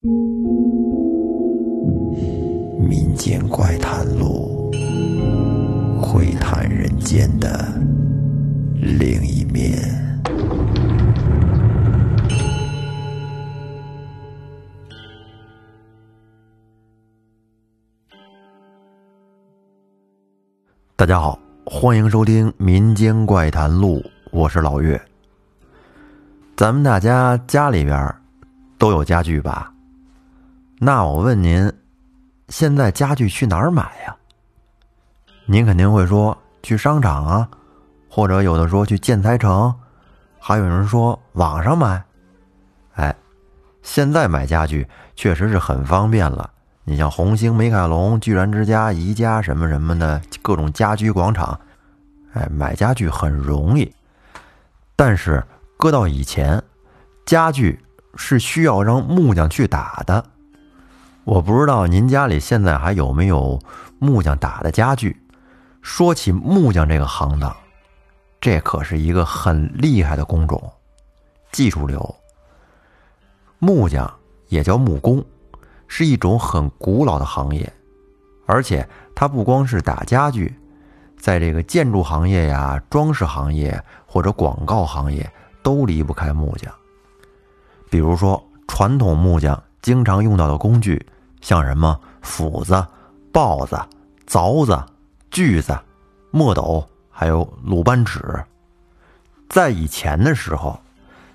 民间怪谈录，会谈人间的另一面。大家好，欢迎收听《民间怪谈录》，我是老岳。咱们大家家里边都有家具吧？那我问您，现在家具去哪儿买呀？您肯定会说去商场啊，或者有的说去建材城，还有人说网上买。哎，现在买家具确实是很方便了。你像红星、美凯龙、居然之家、宜家什么什么的各种家居广场，哎，买家具很容易。但是搁到以前，家具是需要让木匠去打的。我不知道您家里现在还有没有木匠打的家具。说起木匠这个行当，这可是一个很厉害的工种，技术流。木匠也叫木工。是一种很古老的行业，而且它不光是打家具，在这个建筑行业呀、装饰行业或者广告行业都离不开木匠。比如说，传统木匠经常用到的工具，像什么斧子、刨子、凿子、锯子、墨斗，还有鲁班尺。在以前的时候，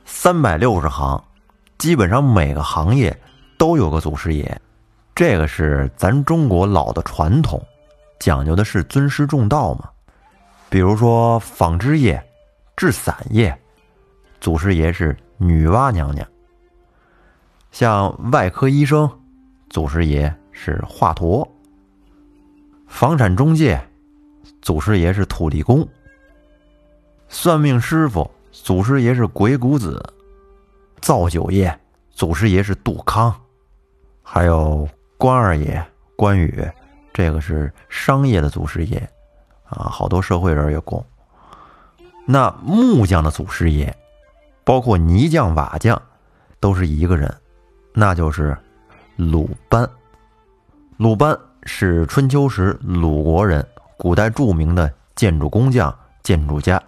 三百六十行，基本上每个行业。都有个祖师爷，这个是咱中国老的传统，讲究的是尊师重道嘛。比如说纺织业、制伞业，祖师爷是女娲娘娘；像外科医生，祖师爷是华佗；房产中介，祖师爷是土地公；算命师傅，祖师爷是鬼谷子；造酒业，祖师爷是杜康。还有关二爷关羽，这个是商业的祖师爷，啊，好多社会人也供。那木匠的祖师爷，包括泥匠、瓦匠，都是一个人，那就是鲁班。鲁班是春秋时鲁国人，古代著名的建筑工匠、建筑家，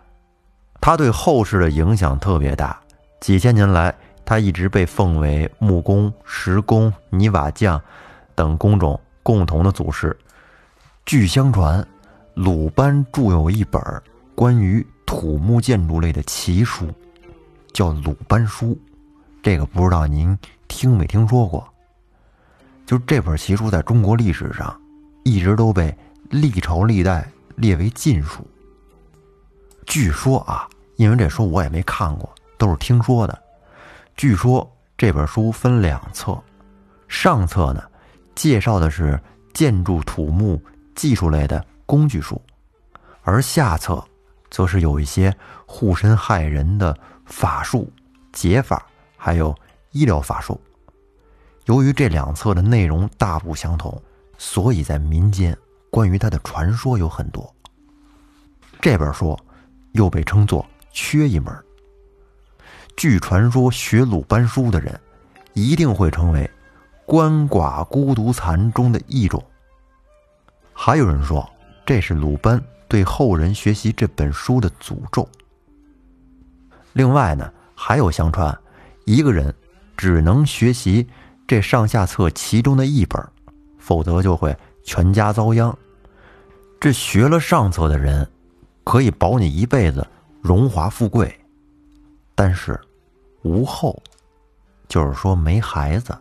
他对后世的影响特别大，几千年来。他一直被奉为木工、石工、泥瓦匠等工种共同的祖师。据相传，鲁班著有一本关于土木建筑类的奇书，叫《鲁班书》。这个不知道您听没听说过？就这本奇书，在中国历史上一直都被历朝历代列为禁书。据说啊，因为这书我也没看过，都是听说的。据说这本书分两册，上册呢介绍的是建筑土木技术类的工具书，而下册则是有一些护身害人的法术、解法，还有医疗法术。由于这两册的内容大不相同，所以在民间关于它的传说有很多。这本书又被称作缺一门。据传说，学鲁班书的人一定会成为鳏寡孤独残中的一种。还有人说，这是鲁班对后人学习这本书的诅咒。另外呢，还有相传，一个人只能学习这上下册其中的一本，否则就会全家遭殃。这学了上册的人，可以保你一辈子荣华富贵。但是，无后，就是说没孩子。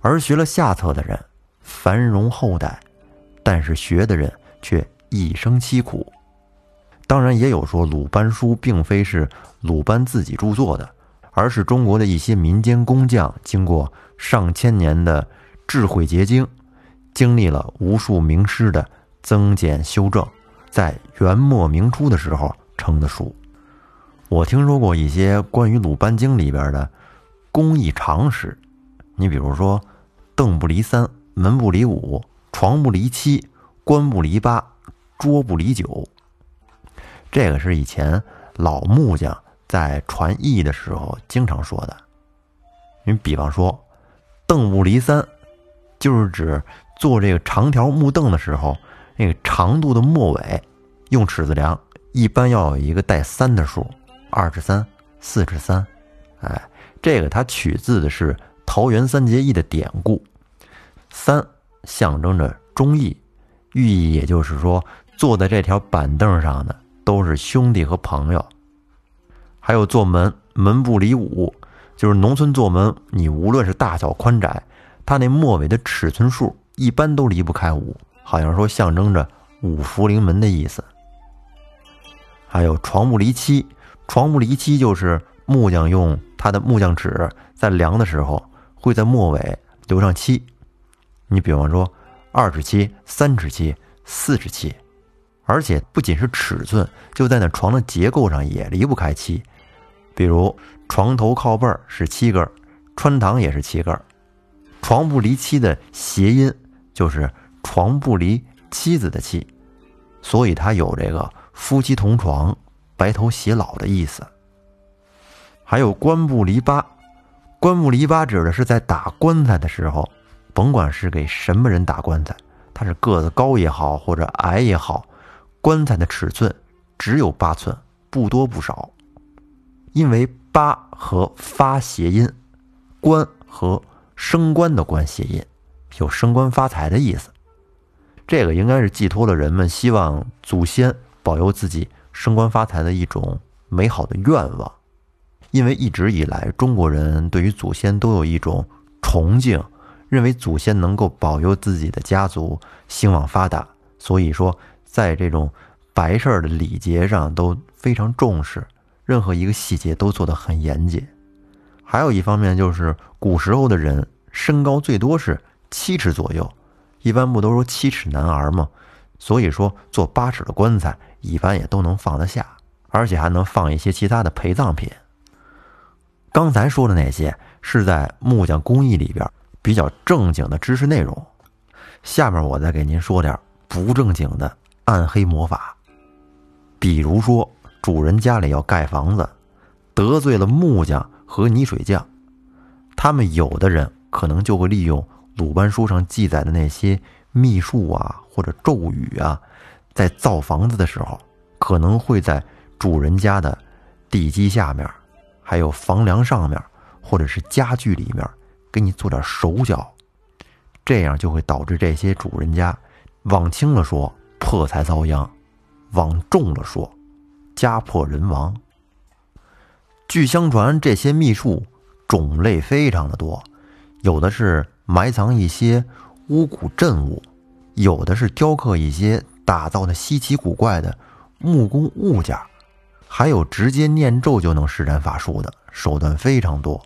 而学了下册的人，繁荣后代，但是学的人却一生凄苦。当然，也有说鲁班书并非是鲁班自己著作的，而是中国的一些民间工匠经过上千年的智慧结晶，经历了无数名师的增减修正，在元末明初的时候成的书。我听说过一些关于《鲁班经》里边的工艺常识，你比如说，凳不离三，门不离五，床不离七，棺不离八，桌不离九。这个是以前老木匠在传艺的时候经常说的。你比方说，凳不离三，就是指做这个长条木凳的时候，那个长度的末尾用尺子量，一般要有一个带三的数，二尺三、四尺三。哎，这个它取自的是桃园三结义的典故，三象征着忠义，寓意也就是说，坐在这条板凳上的都是兄弟和朋友。还有做门，门不离五。就是农村做门，你无论是大小宽窄，它那末尾的尺寸数一般都离不开五，好像说象征着五福临门的意思。还有床不离七，床不离七就是木匠用他的木匠尺在量的时候会在末尾留上七。你比方说二尺七、三尺七、四尺七，而且不仅是尺寸，就在那床的结构上也离不开七，比如。床头靠背是七根，穿堂也是七根。床不离妻的谐音就是床不离妻子的妻，所以它有这个夫妻同床、白头偕老的意思。还有棺不离八，棺不离八指的是在打棺材的时候，甭管是给什么人打棺材，他是个子高也好，或者矮也好，棺材的尺寸只有八寸，不多不少，因为。八和发谐音，官和升官的官谐音，有升官发财的意思。这个应该是寄托了人们希望祖先保佑自己升官发财的一种美好的愿望。因为一直以来中国人对于祖先都有一种崇敬，认为祖先能够保佑自己的家族兴旺发达，所以说在这种白事儿的礼节上都非常重视。任何一个细节都做得很严谨，还有一方面就是古时候的人身高最多是七尺左右，一般不都说七尺男儿吗？所以说做八尺的棺材一般也都能放得下，而且还能放一些其他的陪葬品。刚才说的那些是在木匠工艺里边比较正经的知识内容，下面我再给您说点不正经的暗黑魔法，比如说。主人家里要盖房子，得罪了木匠和泥水匠，他们有的人可能就会利用鲁班书上记载的那些秘术啊，或者咒语啊，在造房子的时候，可能会在主人家的地基下面，还有房梁上面，或者是家具里面，给你做点手脚，这样就会导致这些主人家，往轻了说破财遭殃，往重了说。家破人亡。据相传，这些秘术种类非常的多，有的是埋藏一些巫蛊镇物，有的是雕刻一些打造的稀奇古怪的木工物件，还有直接念咒就能施展法术的手段非常多。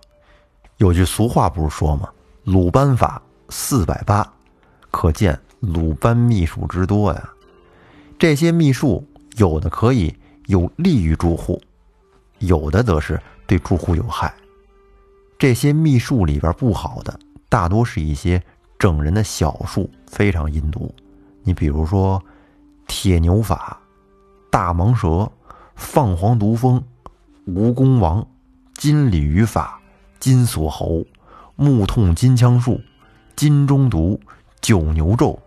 有句俗话不是说吗？“鲁班法四百八”，可见鲁班秘术之多呀。这些秘术有的可以。有利于住户，有的则是对住户有害。这些秘术里边不好的，大多是一些整人的小术，非常阴毒。你比如说，铁牛法、大蟒蛇、放黄毒蜂、蜈蚣王、金鲤鱼法、金锁喉、木痛金枪术、金钟毒、九牛咒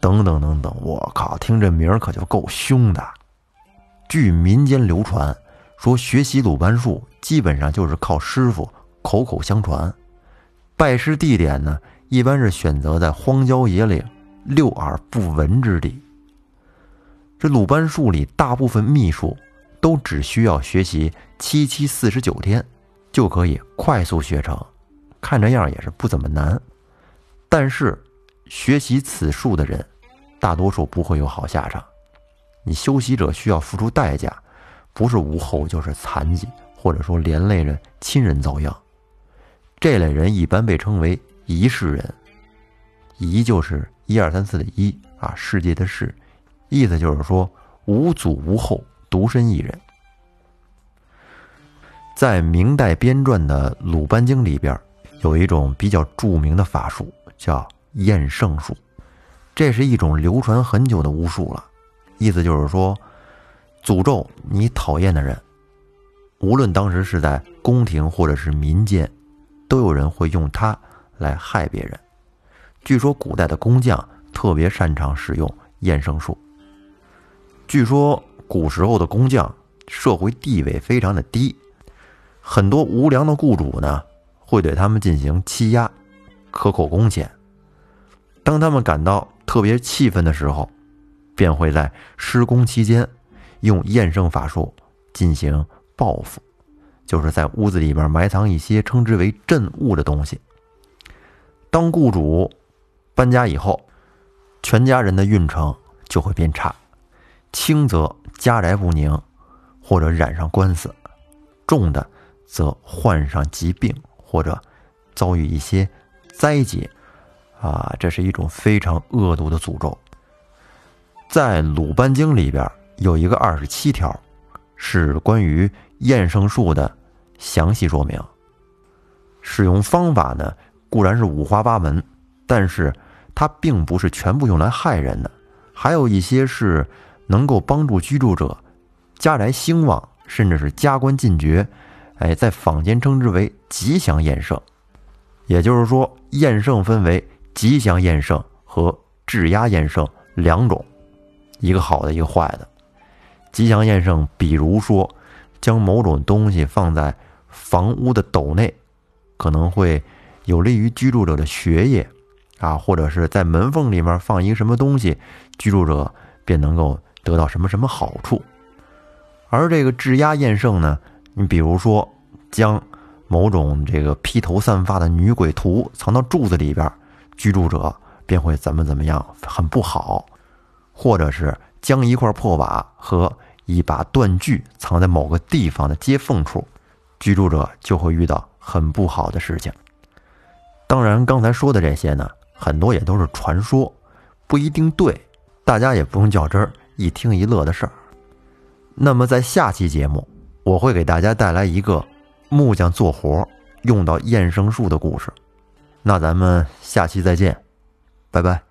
等等等等。我靠，听这名儿可就够凶的。据民间流传，说学习鲁班术基本上就是靠师傅口口相传。拜师地点呢，一般是选择在荒郊野岭、六耳不闻之地。这鲁班术里大部分秘术都只需要学习七七四十九天，就可以快速学成，看这样也是不怎么难。但是，学习此术的人，大多数不会有好下场。你修习者需要付出代价，不是无后就是残疾，或者说连累着亲人遭殃。这类人一般被称为遗世人，遗就是一二三四的一啊，世界的世，意思就是说无祖无后，独身一人。在明代编撰的《鲁班经》里边，有一种比较著名的法术，叫验圣术，这是一种流传很久的巫术了。意思就是说，诅咒你讨厌的人，无论当时是在宫廷或者是民间，都有人会用它来害别人。据说古代的工匠特别擅长使用验生术。据说古时候的工匠社会地位非常的低，很多无良的雇主呢会对他们进行欺压，克扣工钱。当他们感到特别气愤的时候，便会在施工期间用验圣法术进行报复，就是在屋子里面埋藏一些称之为镇物的东西。当雇主搬家以后，全家人的运程就会变差，轻则家宅不宁，或者染上官司；重的则患上疾病，或者遭遇一些灾劫。啊，这是一种非常恶毒的诅咒。在《鲁班经》里边有一个二十七条，是关于验圣术的详细说明。使用方法呢，固然是五花八门，但是它并不是全部用来害人的，还有一些是能够帮助居住者家宅兴旺，甚至是加官进爵。哎，在坊间称之为吉祥验圣。也就是说，验圣分为。吉祥验圣和质押验圣两种，一个好的，一个坏的。吉祥验圣，比如说将某种东西放在房屋的斗内，可能会有利于居住者的学业啊，或者是在门缝里面放一个什么东西，居住者便能够得到什么什么好处。而这个质押验圣呢，你比如说将某种这个披头散发的女鬼图藏到柱子里边。居住者便会怎么怎么样，很不好，或者是将一块破瓦和一把断锯藏在某个地方的接缝处，居住者就会遇到很不好的事情。当然，刚才说的这些呢，很多也都是传说，不一定对，大家也不用较真儿，一听一乐的事儿。那么，在下期节目，我会给大家带来一个木匠做活用到验生术的故事。那咱们下期再见，拜拜。